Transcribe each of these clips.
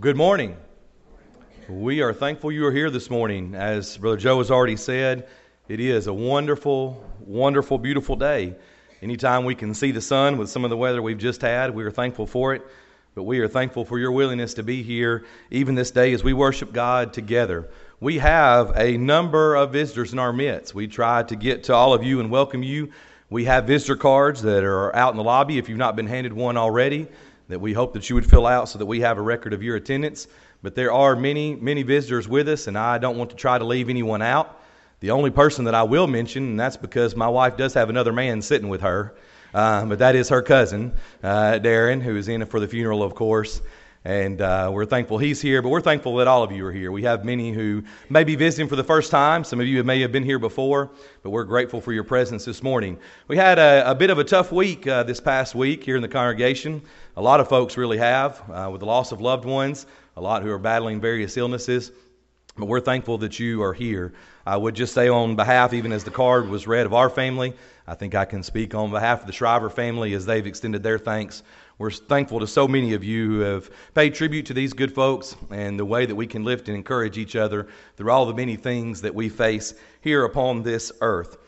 Good morning. We are thankful you are here this morning. As Brother Joe has already said, it is a wonderful, wonderful, beautiful day. Anytime we can see the sun with some of the weather we've just had, we are thankful for it. But we are thankful for your willingness to be here even this day as we worship God together. We have a number of visitors in our midst. We try to get to all of you and welcome you. We have visitor cards that are out in the lobby if you've not been handed one already that we hope that you would fill out so that we have a record of your attendance. But there are many, many visitors with us, and I don't want to try to leave anyone out. The only person that I will mention, and that's because my wife does have another man sitting with her, uh, but that is her cousin, uh, Darren, who is in for the funeral, of course. And uh, we're thankful he's here, but we're thankful that all of you are here. We have many who may be visiting for the first time. Some of you may have been here before, but we're grateful for your presence this morning. We had a, a bit of a tough week uh, this past week here in the congregation. A lot of folks really have, uh, with the loss of loved ones, a lot who are battling various illnesses. But we're thankful that you are here. I would just say, on behalf, even as the card was read of our family, I think I can speak on behalf of the Shriver family as they've extended their thanks we're thankful to so many of you who have paid tribute to these good folks and the way that we can lift and encourage each other through all the many things that we face here upon this earth.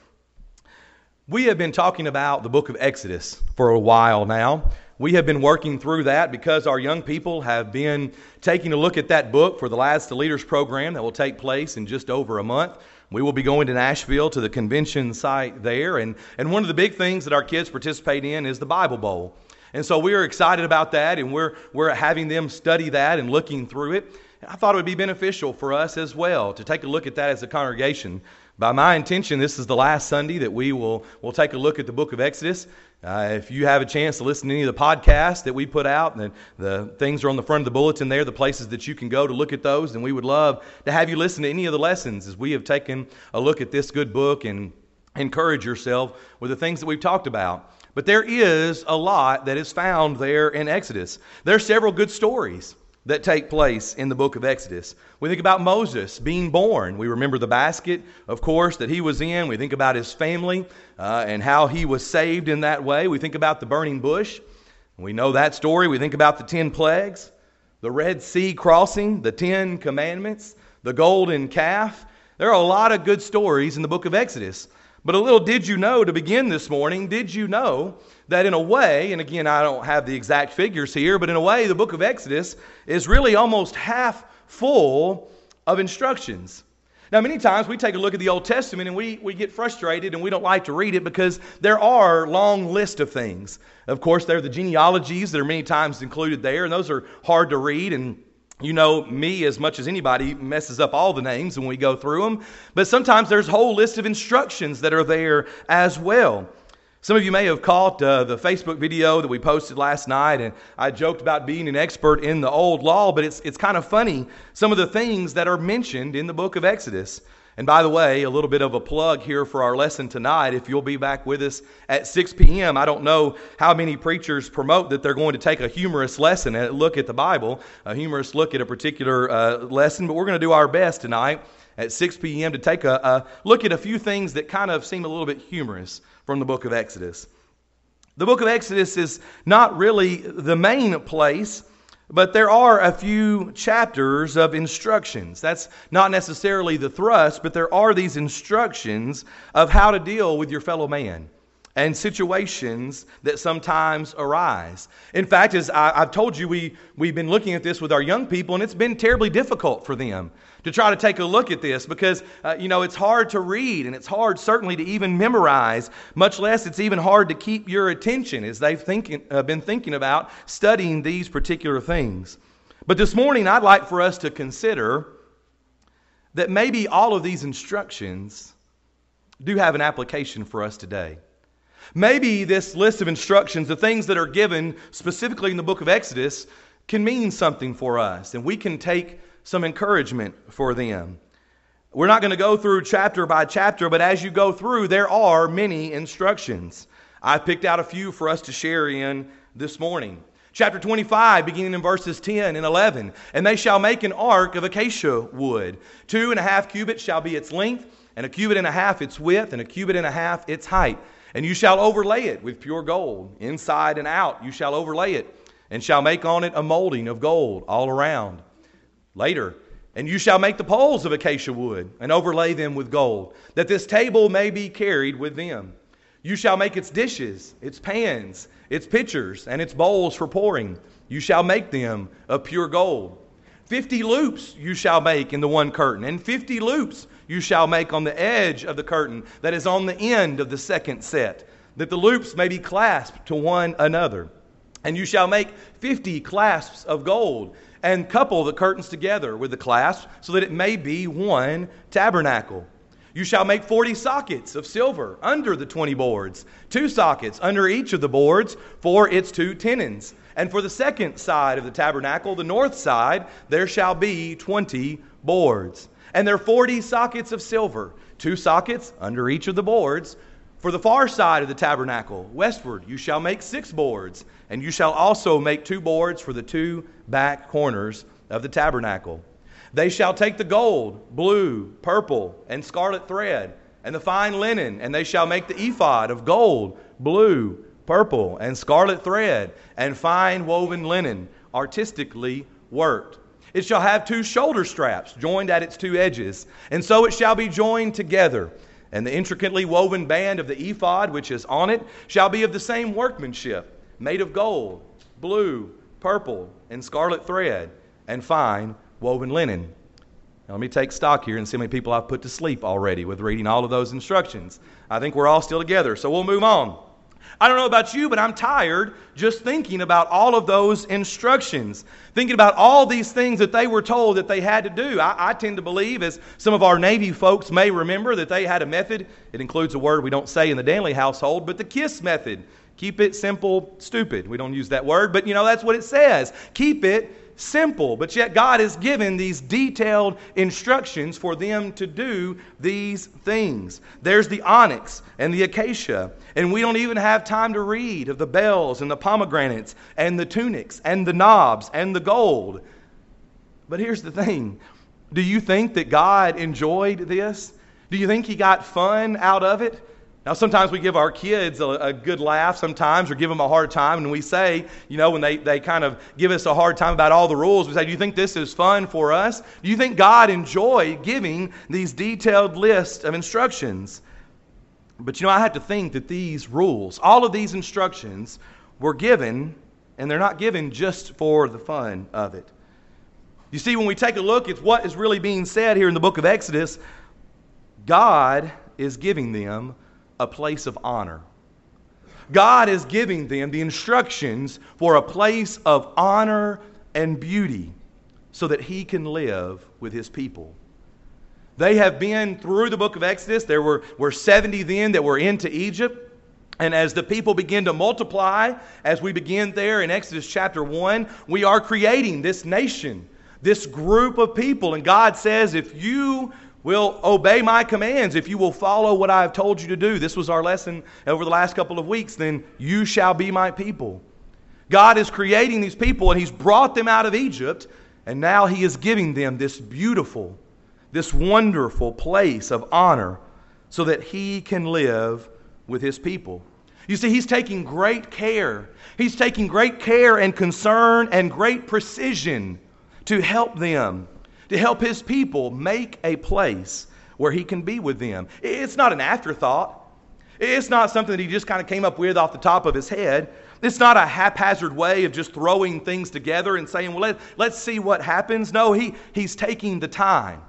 We have been talking about the book of Exodus for a while now. We have been working through that because our young people have been taking a look at that book for the Lads to Leaders program that will take place in just over a month. We will be going to Nashville to the convention site there. And, and one of the big things that our kids participate in is the Bible Bowl. And so we are excited about that, and we're, we're having them study that and looking through it. I thought it would be beneficial for us as well to take a look at that as a congregation. By my intention, this is the last Sunday that we will will take a look at the book of Exodus. Uh, if you have a chance to listen to any of the podcasts that we put out, and the things are on the front of the bulletin there, the places that you can go to look at those, and we would love to have you listen to any of the lessons as we have taken a look at this good book and encourage yourself with the things that we've talked about. But there is a lot that is found there in Exodus. There are several good stories that take place in the book of Exodus. We think about Moses being born. We remember the basket, of course, that he was in. We think about his family uh, and how he was saved in that way. We think about the burning bush. We know that story. We think about the ten plagues, the Red Sea crossing, the Ten Commandments, the golden calf. There are a lot of good stories in the book of Exodus. But a little did you know to begin this morning, did you know that in a way, and again, I don't have the exact figures here, but in a way, the book of Exodus is really almost half full of instructions. Now, many times we take a look at the Old Testament and we, we get frustrated and we don't like to read it because there are long lists of things. Of course, there are the genealogies that are many times included there, and those are hard to read and you know, me as much as anybody messes up all the names when we go through them, but sometimes there's whole list of instructions that are there as well. Some of you may have caught uh, the Facebook video that we posted last night, and I joked about being an expert in the old law, but it's, it's kind of funny some of the things that are mentioned in the book of Exodus. And by the way, a little bit of a plug here for our lesson tonight. If you'll be back with us at 6 p.m., I don't know how many preachers promote that they're going to take a humorous lesson and look at the Bible, a humorous look at a particular uh, lesson, but we're going to do our best tonight at 6 p.m. to take a, a look at a few things that kind of seem a little bit humorous from the book of Exodus. The book of Exodus is not really the main place but there are a few chapters of instructions. That's not necessarily the thrust, but there are these instructions of how to deal with your fellow man and situations that sometimes arise. In fact, as I, have told you, we, we've been looking at this with our young people, and it's been terribly difficult for them to try to take a look at this because, uh, you know, it's hard to read and it's hard certainly to even memorize, much less it's even hard to keep your attention as they've thinking, uh, been thinking about studying these particular things. But this morning, I'd like for us to consider that maybe all of these instructions do have an application for us today. Maybe this list of instructions, the things that are given specifically in the book of Exodus, can mean something for us, and we can take some encouragement for them. We're not going to go through chapter by chapter, but as you go through, there are many instructions. I picked out a few for us to share in this morning. Chapter 25, beginning in verses 10 and 11. And they shall make an ark of acacia wood. Two and a half cubits shall be its length, and a cubit and a half its width, and a cubit and a half its height. And you shall overlay it with pure gold, inside and out. You shall overlay it. and shall make on it a molding of gold all around. Later, and you shall make the poles of acacia wood and overlay them with gold, that this table may be carried with them. You shall make its dishes, its pans, its pitchers, and its bowls for pouring. You shall make them of pure gold. Fifty loops you shall make in the one curtain, and fifty loops you shall make on the edge of the curtain that is on the end of the second set, that the loops may be clasped to one another. And you shall make fifty clasps of gold, and couple the curtains together with the clasps, so that it may be one tabernacle. You shall make forty sockets of silver under the twenty boards, two sockets under each of the boards for its two tenons. And for the second side of the tabernacle, the north side, there shall be twenty boards. And there are forty sockets of silver, two sockets under each of the boards. For the far side of the tabernacle, westward, you shall make six boards, and you shall also make two boards for the two back corners of the tabernacle. They shall take the gold, blue, purple, and scarlet thread, and the fine linen, and they shall make the ephod of gold, blue, purple, and scarlet thread, and fine woven linen, artistically worked. It shall have two shoulder straps joined at its two edges, and so it shall be joined together. And the intricately woven band of the ephod which is on it shall be of the same workmanship, made of gold, blue, purple, and scarlet thread, and fine woven linen. Now, let me take stock here and see how many people I've put to sleep already with reading all of those instructions. I think we're all still together, so we'll move on. I don't know about you, but I'm tired just thinking about all of those instructions, thinking about all these things that they were told that they had to do. I, I, tend to believe, as some of our Navy folks may remember, that they had a method. It includes a word we don't say in the Danley household, but the KISS method. Keep it simple, stupid. We don't use that word, but you know, that's what it says. Keep it simple, but yet God has given these detailed instructions for them to do these things. There's the onyx and the acacia, and we don't even have time to read of the bells and the pomegranates and the tunics and the knobs and the gold. But here's the thing do you think that God enjoyed this? Do you think He got fun out of it? Now, sometimes we give our kids a, a, good laugh sometimes or give them a hard time, and we say, you know, when they, they kind of give us a hard time about all the rules, we say, Do you think this is fun for us? Do you think God enjoyed giving these detailed lists of instructions? But you know, I have to think that these rules, all of these instructions, were given, and they're not given just for the fun of it. You see, when we take a look at what is really being said here in the book of Exodus, God is giving them a place of honor. God is giving them the instructions for a place of honor and beauty so that He can live with His people. They have been through the book of Exodus. There were, were 70 then that were into Egypt. And as the people begin to multiply, as we begin there in Exodus chapter 1, we are creating this nation, this group of people. And God says, if you will obey my commands, if you will follow what I have told you to do, this was our lesson over the last couple of weeks, then you shall be my people. God is creating these people and He's brought them out of Egypt, and now He is giving them this beautiful, this wonderful place of honor so that He can live with His people. You see, He's taking great care. He's taking great care and concern and great precision to help them to help his people make a place where he can be with them. It's not an afterthought. It's not something that he just kind of came up with off the top of his head. It's not a haphazard way of just throwing things together and saying, well, let, let's see what happens. No, he, he's taking the time,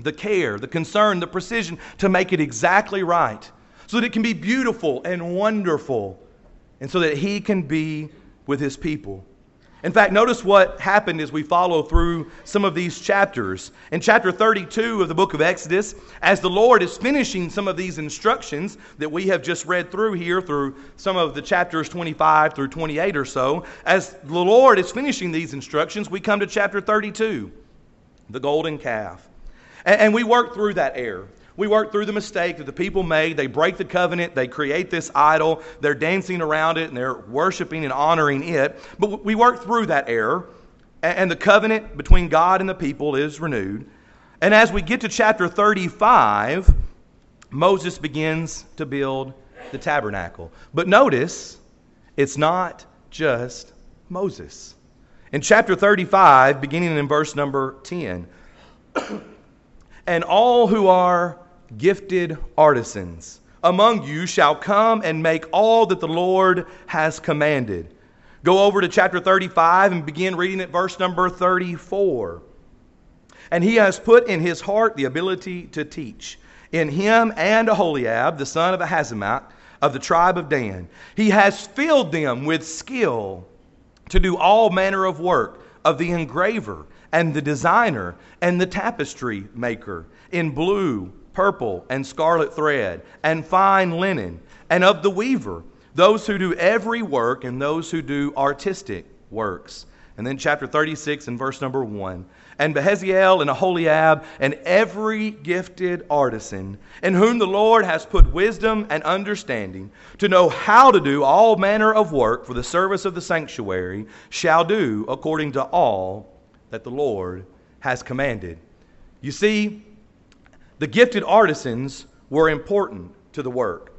the care, the concern, the precision to make it exactly right so that it can be beautiful and wonderful and so that he can be with his people. In fact, notice what happened as we follow through some of these chapters. In chapter 32 of the book of Exodus, as the Lord is finishing some of these instructions that we have just read through here, through some of the chapters 25 through 28 or so, as the Lord is finishing these instructions, we come to chapter 32, the golden calf. And, we work through that air we work through the mistake that the people made. They break the covenant, they create this idol, they're dancing around it, and they're worshiping and honoring it. But we work through that error, and the covenant between God and the people is renewed. And as we get to chapter 35, Moses begins to build the tabernacle. But notice, it's not just Moses. In chapter 35, beginning in verse number 10, and all who are gifted artisans among you shall come and make all that the Lord has commanded. Go over to chapter 35 and begin reading at verse number 34. And he has put in his heart the ability to teach. In him and Aholiab, the son of Ahisamach, of the tribe of Dan. He has filled them with skill to do all manner of work of the engraver and the designer and the tapestry maker in blue, purple, and scarlet thread and fine linen, and of the weaver, those who do every work and those who do artistic works. And then chapter 36 and verse number 1 and Bezaleel and Aholiab and every gifted artisan in whom the Lord has put wisdom and understanding to know how to do all manner of work for the service of the sanctuary shall do according to all that the Lord has commanded. You see, the gifted artisans were important to the work.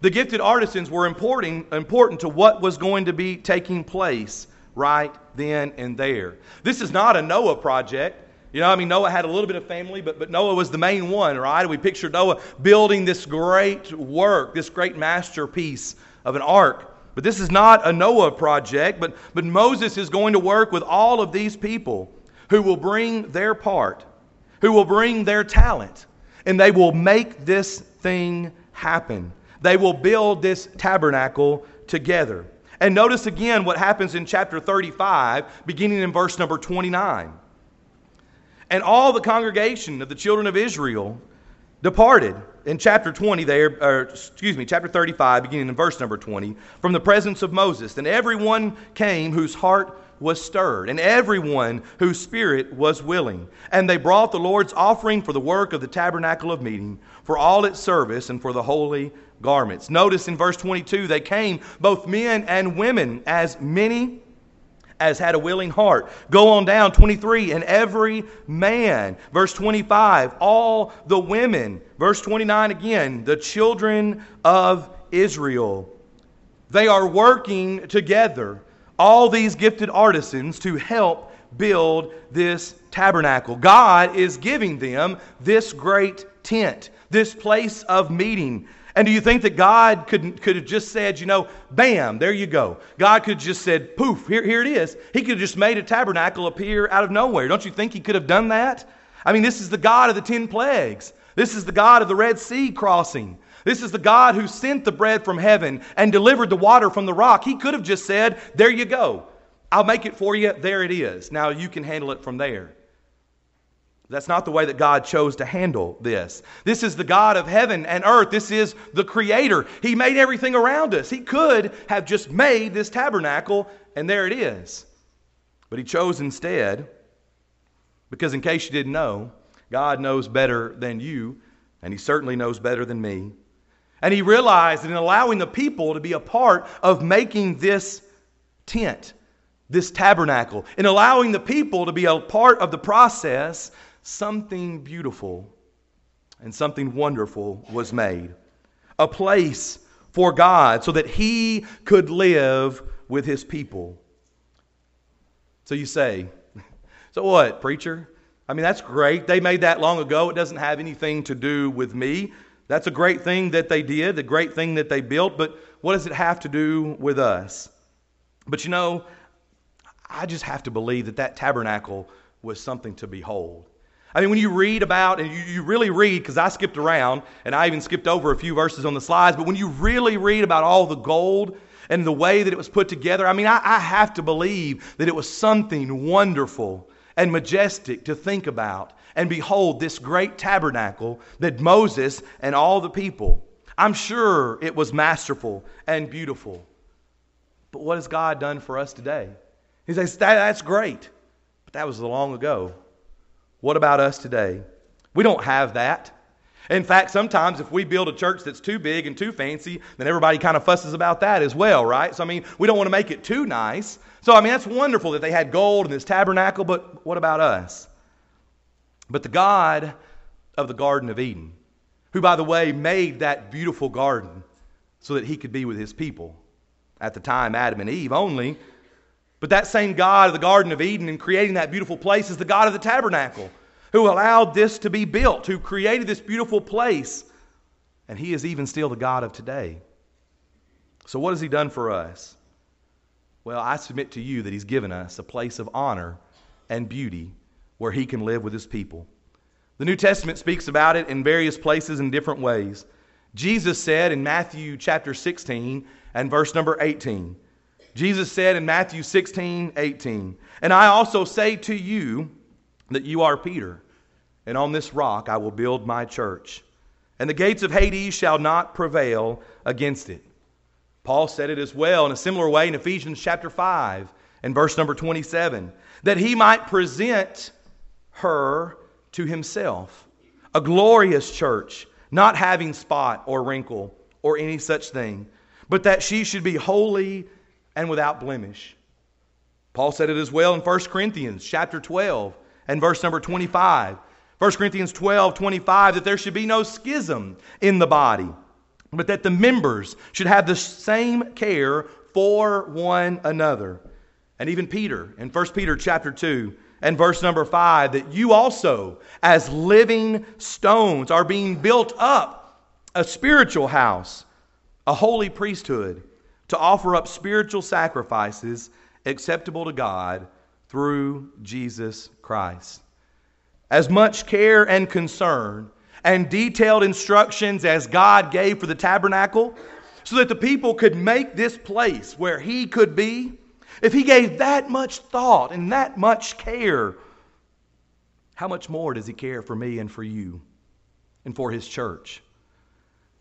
The gifted artisans were important, important to what was going to be taking place right then and there. This is not a Noah project. You know, I mean, Noah had a little bit of family, but, but Noah was the main one, right? We picture Noah building this great work, this great masterpiece of an ark. But this is not a Noah project, but, but Moses is going to work with all of these people who will bring their part, who will bring their talent, and they will make this thing happen. They will build this tabernacle together. And notice again what happens in chapter 35, beginning in verse number 29. And all the congregation of the children of Israel departed in chapter 20 there or excuse me chapter 35 beginning in verse number 20 from the presence of moses and everyone came whose heart was stirred and everyone whose spirit was willing and they brought the lord's offering for the work of the tabernacle of meeting for all its service and for the holy garments. Notice in verse 22, they came, both men and women, as many as had a willing heart. Go on down, 23, and every man. Verse 25, all the women. Verse 29 again, the children of Israel. They are working together, all these gifted artisans, to help build this tabernacle. God is giving them this great tent, this place of meeting. And do you think that God could, could have just said, you know, bam, there you go? God could have just said, poof, here, here it is. He could have just made a tabernacle appear out of nowhere. Don't you think he could have done that? I mean, this is the God of the ten plagues. This is the God of the Red Sea crossing. This is the God who sent the bread from heaven and delivered the water from the rock. He could have just said, There you go. I'll make it for you. There it is. Now you can handle it from there. That's not the way that God chose to handle this. This is the God of heaven and earth. This is the Creator. He made everything around us. He could have just made this tabernacle, and there it is. But He chose instead, because in case you didn't know, God knows better than you, and He certainly knows better than me. And He realized that in allowing the people to be a part of making this tent, this tabernacle, in allowing the people to be a part of the process, something beautiful and something wonderful was made. A place for God so that He could live with His people. So you say, so what, preacher? I mean, that's great. They made that long ago. It doesn't have anything to do with me. That's a great thing that they did, the great thing that they built, but what does it have to do with us? But you know, I just have to believe that that tabernacle was something to behold. I mean, when you read about, and you, you really read, because I skipped around and I even skipped over a few verses on the slides, but when you really read about all the gold and the way that it was put together, I mean, I, I have to believe that it was something wonderful and majestic to think about. And behold, this great tabernacle that Moses and all the people, I'm sure it was masterful and beautiful. But what has God done for us today? He says, that, That's great, but that was long ago. What about us today? We don't have that. In fact, sometimes if we build a church that's too big and too fancy, then everybody kind of fusses about that as well, right? So, I mean, we don't want to make it too nice. So, I mean, that's wonderful that they had gold in this tabernacle, but what about us? But the God of the Garden of Eden, who, by the way, made that beautiful garden so that he could be with his people, at the time, Adam and Eve only, But that same God of the Garden of Eden and creating that beautiful place is the God of the tabernacle who allowed this to be built, who created this beautiful place. And he is even still the God of today. So, what has he done for us? Well, I submit to you that he's given us a place of honor and beauty where he can live with his people. The New Testament speaks about it in various places in different ways. Jesus said in Matthew chapter 16 and verse number 18, Jesus said in Matthew 16, 18, And I also say to you that you are Peter, and on this rock I will build my church, and the gates of Hades shall not prevail against it. Paul said it as well in a similar way in Ephesians chapter 5 and verse number 27 that he might present her to himself, a glorious church, not having spot or wrinkle or any such thing, but that she should be holy and without blemish. Paul said it as well in 1 Corinthians chapter 12 and verse number 25. 1 Corinthians 12, 25, that there should be no schism in the body but that the members should have the same care for one another. And even Peter, in 1 Peter chapter 2 and verse number 5, that you also, as living stones, are being built up a spiritual house, a holy priesthood, to offer up spiritual sacrifices acceptable to God through Jesus Christ. As much care and concern and detailed instructions as God gave for the tabernacle so that the people could make this place where He could be, if He gave that much thought and that much care, how much more does He care for me and for you and for His church?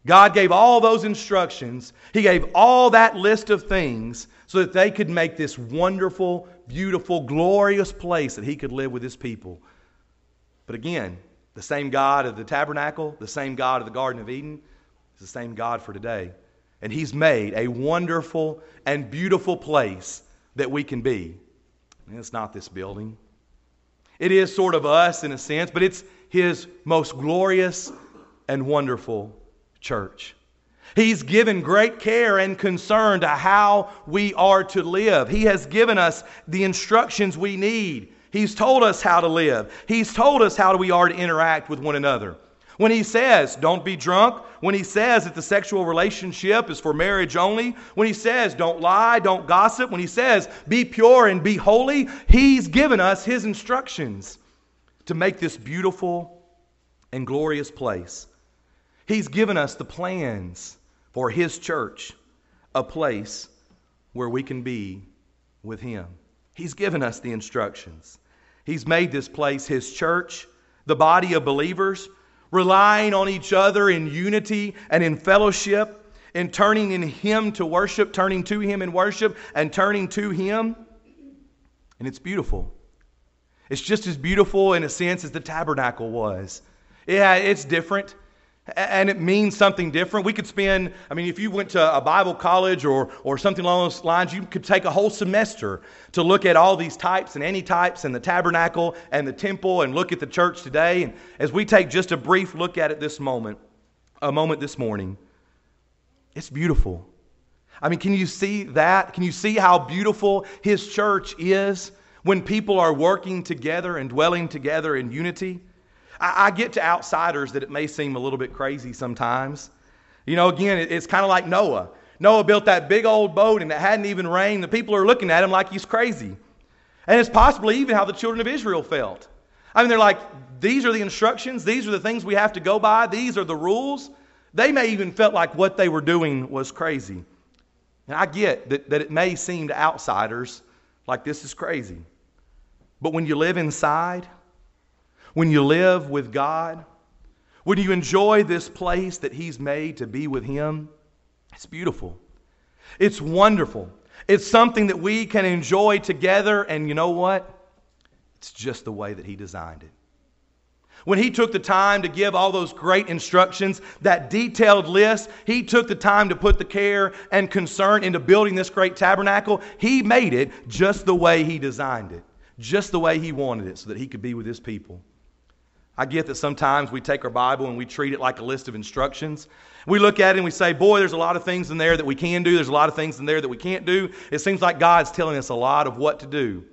God gave all those instructions. He gave all that list of things so that they could make this wonderful, beautiful, glorious place that He could live with His people. But again, the same God of the tabernacle, the same God of the Garden of Eden, is the same God for today. And He's made a wonderful and beautiful place that we can be. And it's not this building. It is sort of us in a sense, but it's His most glorious and wonderful church. He's given great care and concern to how we are to live. He has given us the instructions we need He's told us how to live. He's told us how we are to interact with one another. When he says, don't be drunk, when he says that the sexual relationship is for marriage only, when he says, don't lie, don't gossip, when he says, be pure and be holy, he's given us his instructions to make this beautiful and glorious place. He's given us the plans for his church, a place where we can be with him. He's given us the instructions. He's made this place His church, the body of believers, relying on each other in unity and in fellowship, in turning in Him to worship, turning to Him in worship, and turning to Him. And it's beautiful. It's just as beautiful in a sense as the tabernacle was. Yeah, it's different and it means something different. We could spend, I mean, if you went to a Bible college or, or something along those lines, you could take a whole semester to look at all these types and antitypes and the tabernacle and the temple and look at the church today. And as we take just a brief look at it this moment, a moment this morning, it's beautiful. I mean, can you see that? Can you see how beautiful His church is when people are working together and dwelling together in unity? I, I get to outsiders that it may seem a little bit crazy sometimes. You know, again, it, it's kind of like Noah. Noah built that big old boat and it hadn't even rained. The people are looking at him like he's crazy. And it's possibly even how the children of Israel felt. I mean, they're like, these are the instructions, these are the things we have to go by, these are the rules. They may even felt like what they were doing was crazy. And I get that, that it may seem to outsiders like this is crazy. But when you live inside, when you live with God, when you enjoy this place that He's made to be with Him, it's beautiful. It's wonderful. It's something that we can enjoy together, and you know what? It's just the way that He designed it. When He took the time to give all those great instructions, that detailed list, He took the time to put the care and concern into building this great tabernacle. He made it just the way He designed it, just the way He wanted it, so that He could be with His people. I get that sometimes we take our Bible and we treat it like a list of instructions. We look at it and we say, Boy, there's a lot of things in there that we can do, there's a lot of things in there that we can't do. It seems like God's telling us a lot of what to do.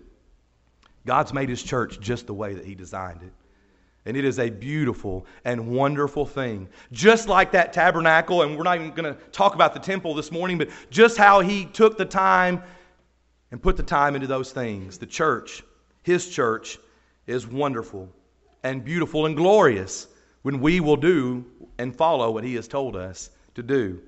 God's made His church just the way that He designed it. And it is a beautiful and wonderful thing. Just like that tabernacle, and we're not even going to talk about the temple this morning, but just how He took the time and put the time into those things. The church, His church, is wonderful and beautiful and glorious when we will do and follow what He has told us to do.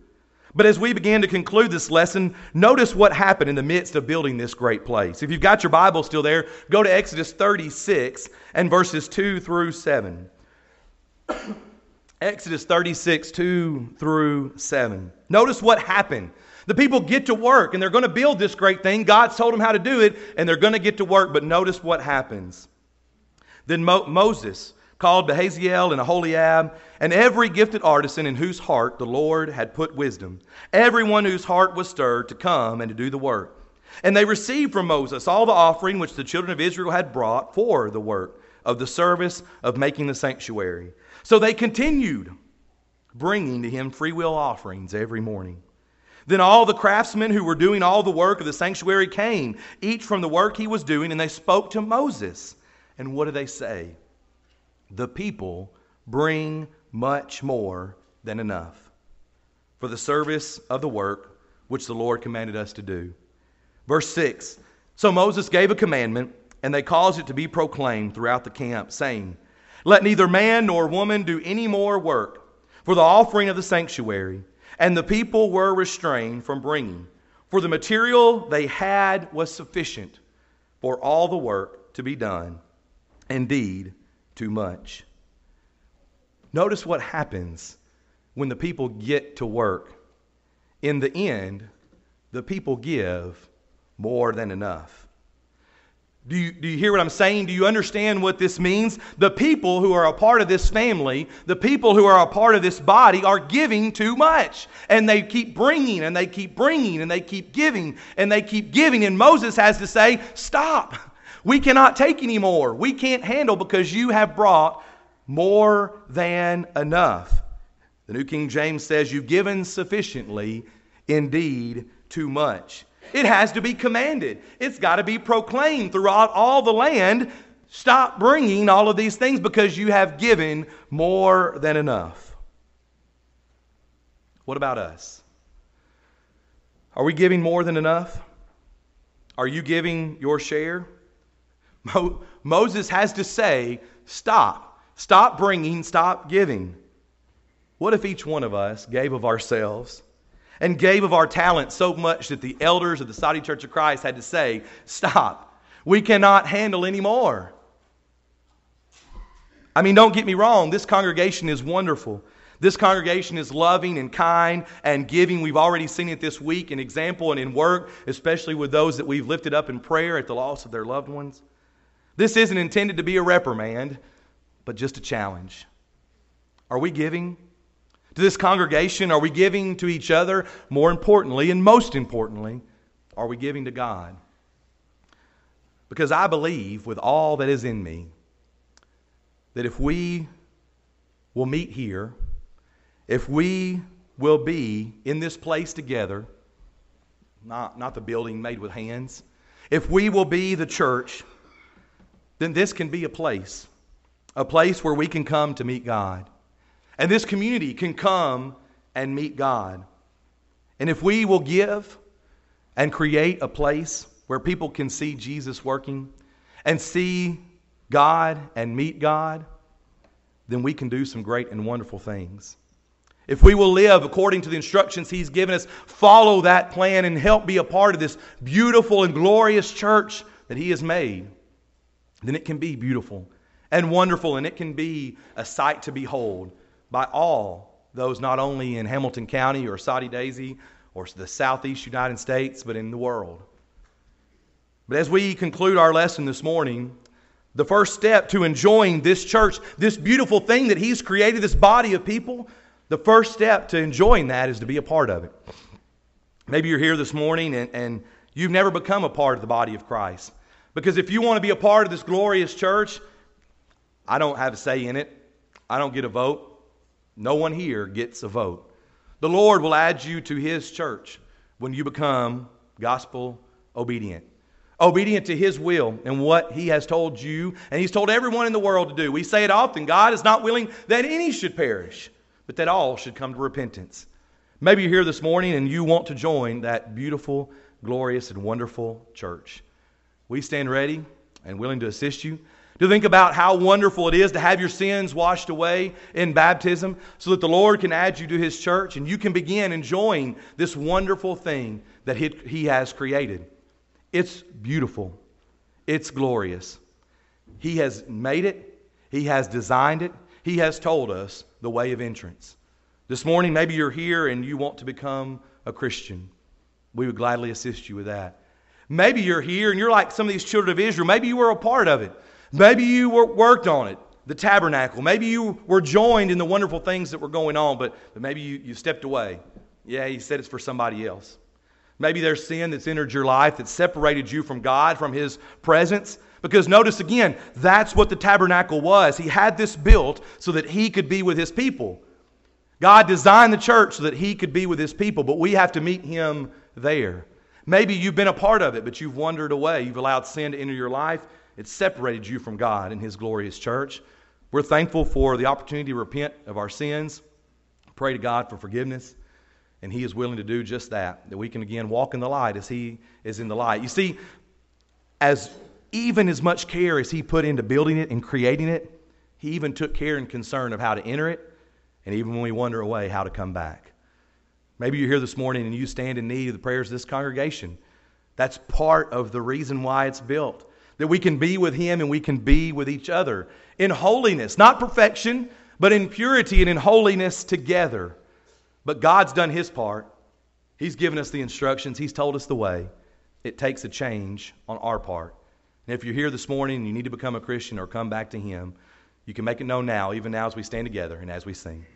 But as we begin to conclude this lesson, notice what happened in the midst of building this great place. If you've got your Bible still there, go to Exodus 36 and verses 2 through 7. Exodus 36, 2 through 7. Notice what happened. The people get to work and they're going to build this great thing. God's told them how to do it and they're going to get to work, but notice what happens. Then Mo- Moses called Jahaziel and Aholiab, and every gifted artisan in whose heart the Lord had put wisdom, everyone whose heart was stirred to come and to do the work. And they received from Moses all the offering which the children of Israel had brought for the work of the service of making the sanctuary. So they continued bringing to him freewill offerings every morning. Then all the craftsmen who were doing all the work of the sanctuary came, each from the work he was doing, and they spoke to Moses. And what do they say? The people bring much more than enough for the service of the work which the Lord commanded us to do. Verse 6 So Moses gave a commandment, and they caused it to be proclaimed throughout the camp, saying, Let neither man nor woman do any more work for the offering of the sanctuary. And the people were restrained from bringing, for the material they had was sufficient for all the work to be done indeed too much. Notice what happens when the people get to work. In the end, the people give more than enough. Do you, do you hear what I'm saying? Do you understand what this means? The people who are a part of this family, the people who are a part of this body, are giving too much. And they keep bringing, and they keep bringing, and they keep giving, and they keep giving. And Moses has to say, Stop. We cannot take any more. We can't handle because you have brought more than enough. The New King James says, You've given sufficiently, indeed too much. It has to be commanded, it's got to be proclaimed throughout all the land. Stop bringing all of these things because you have given more than enough. What about us? Are we giving more than enough? Are you giving your share? Mo- Moses has to say, Stop. Stop bringing, stop giving. What if each one of us gave of ourselves and gave of our talent so much that the elders of the Soddy Church of Christ had to say, Stop. We cannot handle anymore. I mean, don't get me wrong, this congregation is wonderful. This congregation is loving and kind and giving. We've already seen it this week in example and in work, especially with those that we've lifted up in prayer at the loss of their loved ones. This isn't intended to be a reprimand, but just a challenge. Are we giving to this congregation? Are we giving to each other? More importantly, and most importantly, are we giving to God? Because I believe with all that is in me that if we will meet here, if we will be in this place together, not, not the building made with hands, if we will be the church, then this can be a place, a place where we can come to meet God. And this community can come and meet God. And if we will give and create a place where people can see Jesus working and see God and meet God, then we can do some great and wonderful things. If we will live according to the instructions He's given us, follow that plan and help be a part of this beautiful and glorious church that He has made, then it can be beautiful and wonderful, and it can be a sight to behold by all those not only in Hamilton County or Soddy Daisy or the Southeast United States, but in the world. But as we conclude our lesson this morning, the first step to enjoying this church, this beautiful thing that He's created, this body of people, the first step to enjoying that is to be a part of it. Maybe you're here this morning and, and you've never become a part of the body of Christ. Because if you want to be a part of this glorious church, I don't have a say in it. I don't get a vote. No one here gets a vote. The Lord will add you to His church when you become gospel obedient. Obedient to His will and what He has told you and He's told everyone in the world to do. We say it often God is not willing that any should perish, but that all should come to repentance. Maybe you're here this morning and you want to join that beautiful, glorious, and wonderful church. We stand ready and willing to assist you to think about how wonderful it is to have your sins washed away in baptism so that the Lord can add you to His church and you can begin enjoying this wonderful thing that He has created. It's beautiful, it's glorious. He has made it, He has designed it, He has told us the way of entrance. This morning, maybe you're here and you want to become a Christian. We would gladly assist you with that. Maybe you're here and you're like some of these children of Israel. Maybe you were a part of it. Maybe you worked on it, the tabernacle. Maybe you were joined in the wonderful things that were going on, but, but maybe you, you stepped away. Yeah, he said it's for somebody else. Maybe there's sin that's entered your life that separated you from God, from His presence. Because notice again, that's what the tabernacle was. He had this built so that He could be with His people. God designed the church so that He could be with His people, but we have to meet Him there. Maybe you've been a part of it, but you've wandered away. You've allowed sin to enter your life. It separated you from God and His glorious church. We're thankful for the opportunity to repent of our sins, pray to God for forgiveness, and He is willing to do just that, that we can again walk in the light as He is in the light. You see, as even as much care as He put into building it and creating it, He even took care and concern of how to enter it, and even when we wander away, how to come back. Maybe you're here this morning and you stand in need of the prayers of this congregation. That's part of the reason why it's built that we can be with Him and we can be with each other in holiness, not perfection, but in purity and in holiness together. But God's done His part. He's given us the instructions, He's told us the way. It takes a change on our part. And if you're here this morning and you need to become a Christian or come back to Him, you can make it known now, even now as we stand together and as we sing.